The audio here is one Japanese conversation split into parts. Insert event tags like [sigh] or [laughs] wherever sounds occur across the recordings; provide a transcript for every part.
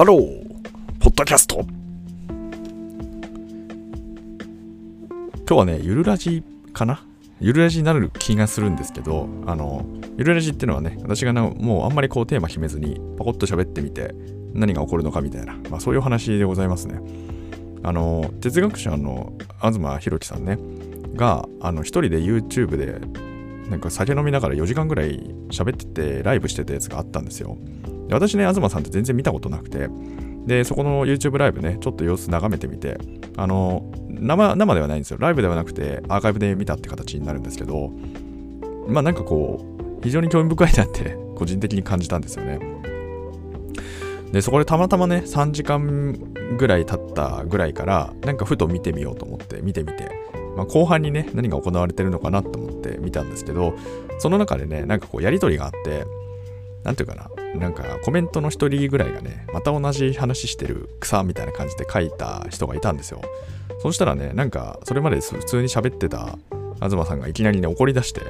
ハローポッドキャスト。今日はねゆるラジかな？ゆるラジになる気がするんですけどあのゆるラジっていうのはね私がもうあんまりこうテーマ決めずにパコッと喋ってみて何が起こるのかみたいな、まあ、そういう話でございますね。あの哲学者の東博樹さんねがあの一人で YouTube でなんか酒飲みながら4時間ぐらい喋っててライブしてたやつがあったんですよ。私ね東さんって全然見たことなくてでそこの YouTube ライブねちょっと様子眺めてみてあの生生ではないんですよ。ライブではなくてアーカイブで見たって形になるんですけどまあなんかこう非常に興味深いなって [laughs] 個人的に感じたんですよね。でそこでたまたまね3時間ぐらい経ったぐらいからなんかふと見てみようと思って見てみてまあ、後半にね、何が行われてるのかなと思って見たんですけど、その中でね、なんかこうやりとりがあって、なんていうかな、なんかコメントの一人ぐらいがね、また同じ話してる草みたいな感じで書いた人がいたんですよ。そしたらね、なんかそれまで普通に喋ってた東さんがいきなりね、怒り出して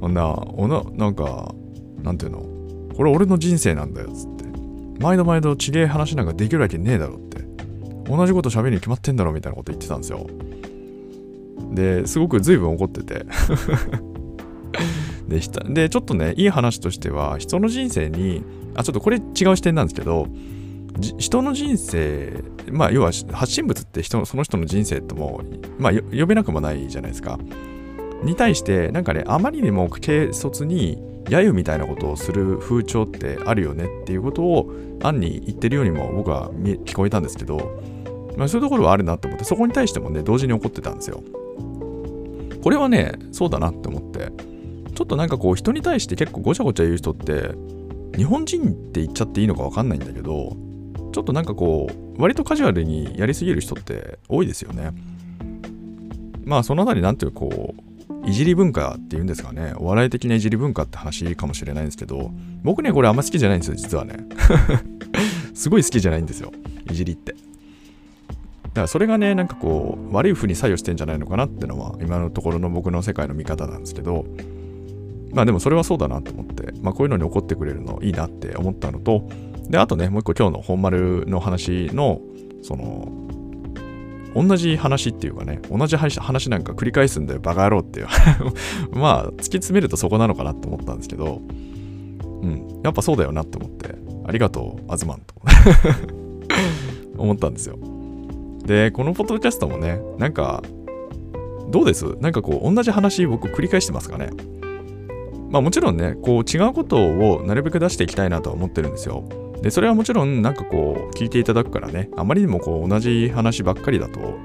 こん [laughs] な、おな、なんか、なんていうの、これ俺の人生なんだよ、つって。毎度毎度ちげえ話なんかできるわけねえだろって。同じこと喋るに決まってんだろみたいなこと言ってたんですよ。で、すごく随分怒っててでした。で、ちょっとね、いい話としては、人の人生に、あ、ちょっとこれ違う視点なんですけど、人の人生、まあ、要は発信物って人その人の人生とも、まあ、呼べなくもないじゃないですか。に対して、なんかね、あまりにも軽率に、揶揄みたいなことをする風潮ってあるよねっていうことを、暗に言ってるようにも僕は聞こえたんですけど、まあ、そういうところはあるなと思って、そこに対してもね、同時に怒ってたんですよ。これはね、そうだなって思って、ちょっとなんかこう、人に対して結構ごちゃごちゃ言う人って、日本人って言っちゃっていいのかわかんないんだけど、ちょっとなんかこう、割とカジュアルにやりすぎる人って多いですよね。まあ、そのあたり、なんていうこう、いじり文化っていうんですかね、お笑い的ないじり文化って話かもしれないんですけど、僕ね、これあんま好きじゃないんですよ、実はね。[laughs] すごい好きじゃないんですよ、いじりって。だからそれがね、なんかこう、悪い風に作用してんじゃないのかなってのは、今のところの僕の世界の見方なんですけど、まあでもそれはそうだなと思って、まあこういうのに怒ってくれるのいいなって思ったのと、で、あとね、もう一個今日の本丸の話の、その、同じ話っていうかね、同じ話なんか繰り返すんだよ、バカ野郎っていう。[laughs] まあ、突き詰めるとそこなのかなって思ったんですけど、うん、やっぱそうだよなって思って、ありがとう、アズマンと [laughs] 思ったんですよ。で、このポッドキャストもね、なんか、どうです？なんかこう、同じ話僕繰り返してますかね？まあもちろんね、こう違うことをなるべく出していきたいなとは思ってるんですよ。で、それはもちろんなんかこう、聞いていただくからね、あまりにもこう、同じ話ばっかりだと、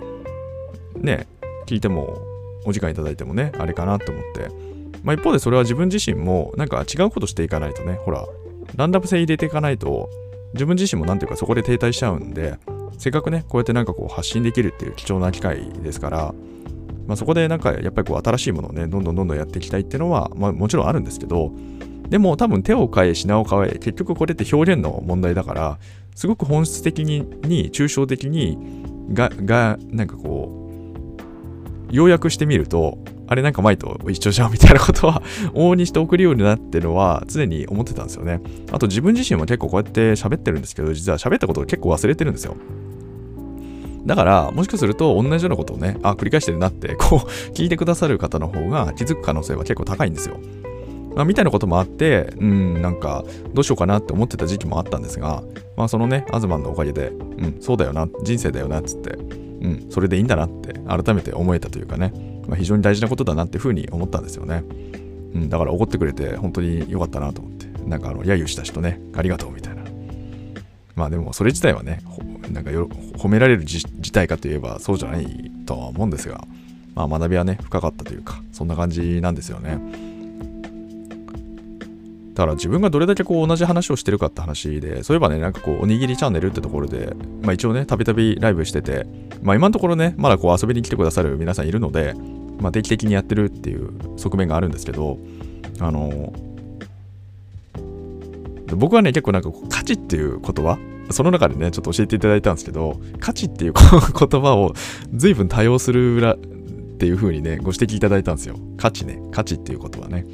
ね、聞いても、お時間いただいてもね、あれかなと思って。まあ一方でそれは自分自身も、なんか違うことしていかないとね、ほら、ランダム性入れていかないと、自分自身もなんていうかそこで停滞しちゃうんで、せっかくね、こうやってなんかこう発信できるっていう貴重な機会ですから、まあ、そこでなんかやっぱりこう新しいものをね、どんどんどんどんやっていきたいっていうのは、まあ、もちろんあるんですけど、でも多分手を変え品を変え、結局これって表現の問題だから、すごく本質的に、に抽象的に、が、が、なんかこう、要約してみると、あれなんか前と一緒じゃんみたいなことは往々にして送るようになってるのは常に思ってたんですよね。あと自分自身も結構こうやって喋ってるんですけど、実は喋ったことを結構忘れてるんですよ。だから、もしかすると同じようなことをね、あ、繰り返してるなって、[laughs] こう、聞いてくださる方の方が気づく可能性は結構高いんですよ。まあ、みたいなこともあって、うん、なんか、どうしようかなって思ってた時期もあったんですが、まあ、そのね、アズマンのおかげで、うん、そうだよな、人生だよな、っつって、うん、それでいいんだなって、改めて思えたというかね、まあ、非常に大事なことだなっていうふうに思ったんですよね。うん、だから怒ってくれて、本当に良かったなと思って、なんか、あの、揶揄した人ね、ありがとうみたいな。まあでも、それ自体はね、なんか褒められる事態かといえばそうじゃないとは思うんですが、まあ、学びはね深かったというかそんな感じなんですよね。だから自分がどれだけこう同じ話をしてるかって話でそういえばねなんかこうおにぎりチャンネルってところで、まあ、一応ねたびたびライブしてて、まあ、今のところねまだこう遊びに来てくださる皆さんいるので、まあ、定期的にやってるっていう側面があるんですけどあの僕はね結構なんかこう価値っていう言葉その中でね、ちょっと教えていただいたんですけど、価値っていう言葉を随分多用する裏っていう風にね、ご指摘いただいたんですよ。価値ね、価値っていうことはね。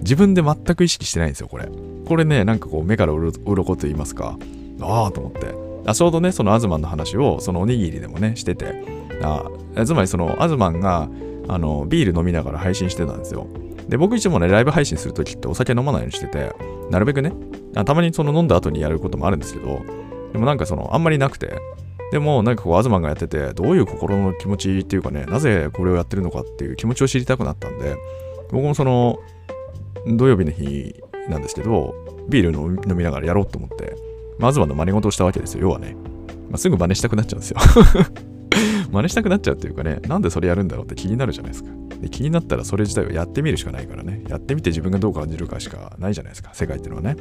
自分で全く意識してないんですよ、これ。これね、なんかこう、目から鱗と言いますか、ああと思って。あちょうどね、そのアズマンの話を、そのおにぎりでもね、してて、あつまりそのアズマンが、あの、ビール飲みながら配信してたんですよ。で、僕いつもね、ライブ配信するときってお酒飲まないようにしてて、なるべくね、たまにその飲んだ後にやることもあるんですけど、でもなんかその、あんまりなくて、でもなんかこう、アズマンがやってて、どういう心の気持ちっていうかね、なぜこれをやってるのかっていう気持ちを知りたくなったんで、僕もその、土曜日の日なんですけど、ビール飲みながらやろうと思って、まあ、アズマンの真似事をしたわけですよ、要はね。まあ、すぐ真似したくなっちゃうんですよ真似したくなっちゃうっていうかね、なんでそれやるんだろうって気になるじゃないですか。で気になったらそれ自体をやってみるしかないからね。やってみて自分がどう感じるかしかないじゃないですか、世界っていうのはね。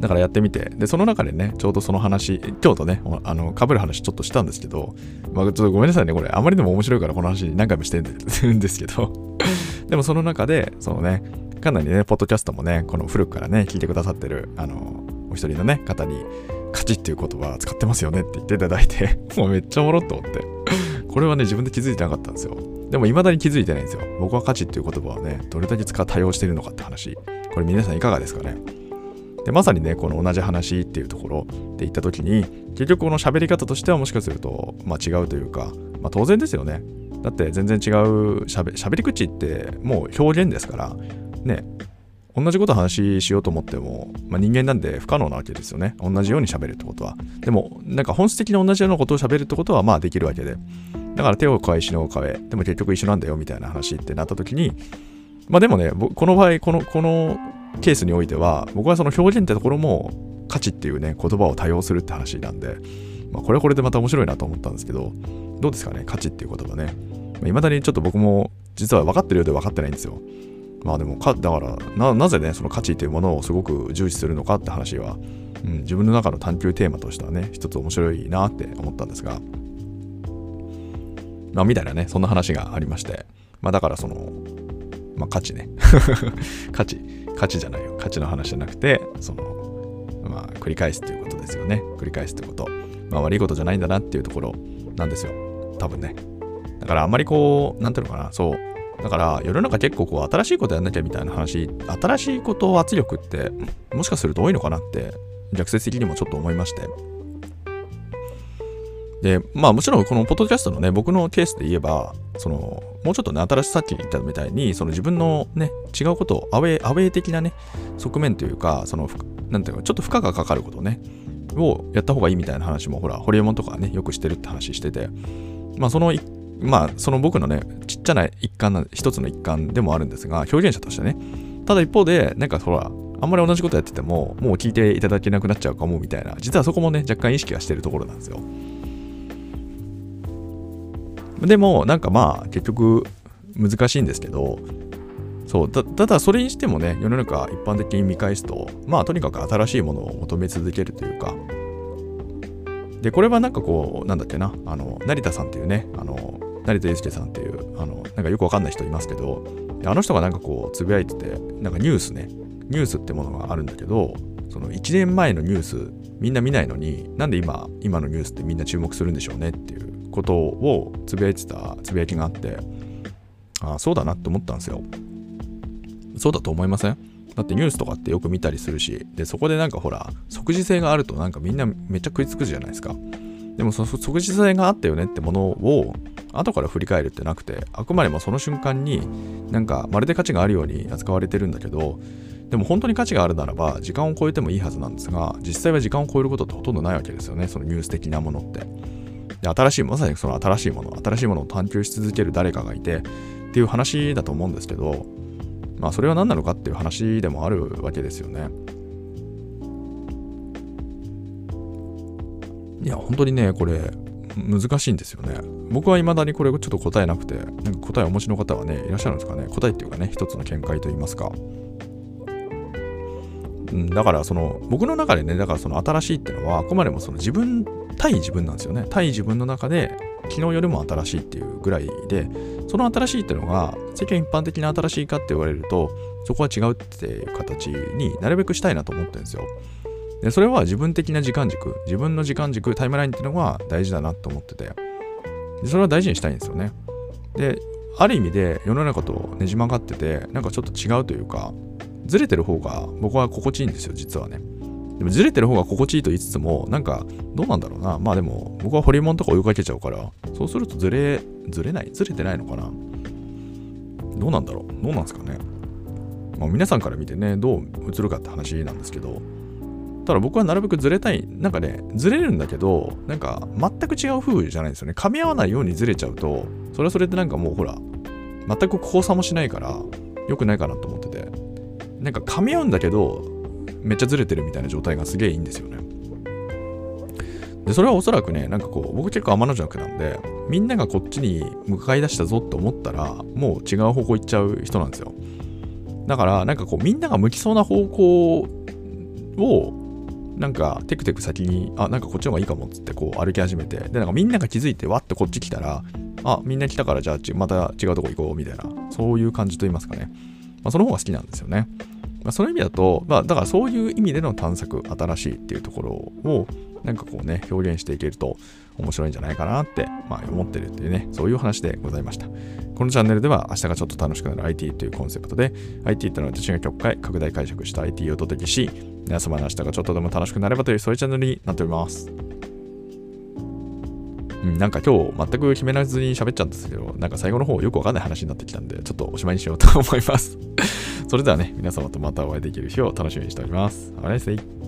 だからやってみて、で、その中でね、ちょうどその話、今日とね、あの、被る話ちょっとしたんですけど、まあ、ちょっとごめんなさいね、これ、あまりでも面白いからこの話何回もしてるん [laughs] ですけど、でもその中で、そのね、かなりね、ポッドキャストもね、この古くからね、聞いてくださってる、あの、お一人のね、方に、価値っていう言葉使ってますよねって言っていただいて、[laughs] もうめっちゃおもろっと思って。これはね、自分で気づいてなかったんですよ。でも未だに気づいてないんですよ。僕は価値っていう言葉はね、どれだけ使う多用してるのかって話。これ皆さんいかがですかねで、まさにね、この同じ話っていうところで言った時に、結局この喋り方としてはもしかすると、まあ違うというか、まあ当然ですよね。だって全然違うしゃべり口ってもう表現ですから、ね、同じこと話しようと思っても、まあ、人間なんで不可能なわけですよね。同じように喋るってことは。でも、なんか本質的に同じようなことを喋るってことはまあできるわけで。だから手を変え、死のを変え、でも結局一緒なんだよみたいな話ってなった時に、まあでもね、この場合、この、このケースにおいては、僕はその表現ってところも価値っていうね、言葉を多用するって話なんで、まあ、これはこれでまた面白いなと思ったんですけど、どうですかね、価値っていう言葉ね。いまだにちょっと僕も実は分かってるようで分かってないんですよ。まあでもか、だからな、なぜね、その価値というものをすごく重視するのかって話は、うん、自分の中の探求テーマとしてはね、一つ面白いなって思ったんですが、まあ、みたいなね、そんな話がありまして、まあだからその、まあ価値ね。[laughs] 価値、価値じゃないよ。価値の話じゃなくて、その、まあ繰り返すっていうことですよね。繰り返すってこと。まあ悪いことじゃないんだなっていうところなんですよ。多分ね。だからあんまりこう、なんていうのかな、そう、だから世の中結構こう新しいことやんなきゃみたいな話、新しいこと圧力ってもしかすると多いのかなって逆説的にもちょっと思いまして。で、まあもちろんこのポッドキャストのね、僕のケースで言えば、その、もうちょっとね、新しさっき言ったみたいに、その自分のね、違うことを、アウェイ、アウェイ的なね、側面というか、その、なんていうか、ちょっと負荷がかかることね、をやった方がいいみたいな話も、ほら、ホリエモンとかね、よくしてるって話してて、まあその一まあ、その僕のね、ちっちゃな一環な、一つの一環でもあるんですが、表現者としてね。ただ一方で、なんかほら、あんまり同じことやってても、もう聞いていただけなくなっちゃうかもみたいな、実はそこもね、若干意識はしてるところなんですよ。でも、なんかまあ、結局、難しいんですけど、そうたただそれにしてもね世の中一般的に見返すとまあとにかく新しいものを求め続けるというかでこれはなんかこうなんだっけなあの成田さんっていうねあの成田悠介さんっていう、あの、なんかよくわかんない人いますけど、あの人がなんかこう、つぶやいてて、なんかニュースね、ニュースってものがあるんだけど、その1年前のニュース、みんな見ないのに、なんで今、今のニュースってみんな注目するんでしょうねっていうことをつぶやいてたつぶやきがあって、ああ、そうだなって思ったんですよ。そうだと思いません？だってニュースとかってよく見たりするし、で、そこでなんかほら、即時性があるとなんかみんなめっちゃ食いつくじゃないですか。でもその即時性があったよねってものを後から振り返るってなくてあくまでもその瞬間になんかまるで価値があるように扱われてるんだけどでも本当に価値があるならば時間を超えてもいいはずなんですが実際は時間を超えることってほとんどないわけですよねそのニュース的なものってで新しいまさにその新しいもの新しいものを探求し続ける誰かがいてっていう話だと思うんですけどまあそれは何なのかっていう話でもあるわけですよねいや本当にねこれ難しいんですよね。僕は未だにこれちょっと答えなくて、なんか答えお持ちの方はね、いらっしゃるんですかね。答えっていうかね、一つの見解といいますか。うん、だからその僕の中でね、だからその新しいっていうのはあくまでもその自分対自分なんですよね。対自分の中で昨日よりも新しいっていうぐらいで、その新しいっていうのが世間一般的な新しいかって言われると、そこは違うっていう形になるべくしたいなと思ってるんですよ。でそれは自分的な時間軸自分の時間軸タイムラインっていうのが大事だなと思っててそれは大事にしたいんですよね。である意味で世の中とねじ曲がっててなんかちょっと違うというかずれてる方が僕は心地いいんですよ実はね。でもずれてる方が心地いいと言いつつもなんかどうなんだろうな。まあでも僕はホリモンとか追いかけちゃうからそうするとずれずれないずれてないのかな。どうなんだろう。どうなんですかね。まあ、皆さんから見てねどう映るかって話なんですけどただ僕はなるべくずれたいなんかねずれるんだけどなんか全く違う風じゃないんですよね。噛み合わないようにずれちゃうとそれはそれってなんかもうほら全く交差もしないから良くないかなと思ってて。なんか噛み合うんだけどめっちゃずれてるみたいな状態がすげえいいんですよね。でそれはおそらくねなんかこう僕結構天の弱なんでみんながこっちに向かい出したぞって思ったらもう違う方向行っちゃう人なんですよ。だからなんかこうみんなが向きそうな方向をなんかテクテク先にあなんかこっちの方がいいかもっつってこう歩き始めてでなんかみんなが気づいてわってこっち来たらあみんな来たからじゃあまた違うとこ行こうみたいなそういう感じと言いますかね、まあ、その方が好きなんですよね、まあ、その意味だと、まあ、だからそういう意味での探索新しいっていうところをなんかこうね表現していけると面白いんじゃないかなって、まあ、思ってるっていうねそういう話でございました。このチャンネルでは明日がちょっと楽しくなる IT というコンセプトで IT ってのは私が曲解拡大解釈した IT をお届けし皆様の明日がちょっとでも楽しくなればというそういうチャンネルになっておりますうん、なんか今日全く決めらずに喋っちゃうんですけど、なんか最後の方よくわかんない話になってきたんで、ちょっとおしまいにしようと思います。それではね、皆様とまたお会いできる日を楽しみにしております。Have a nice day.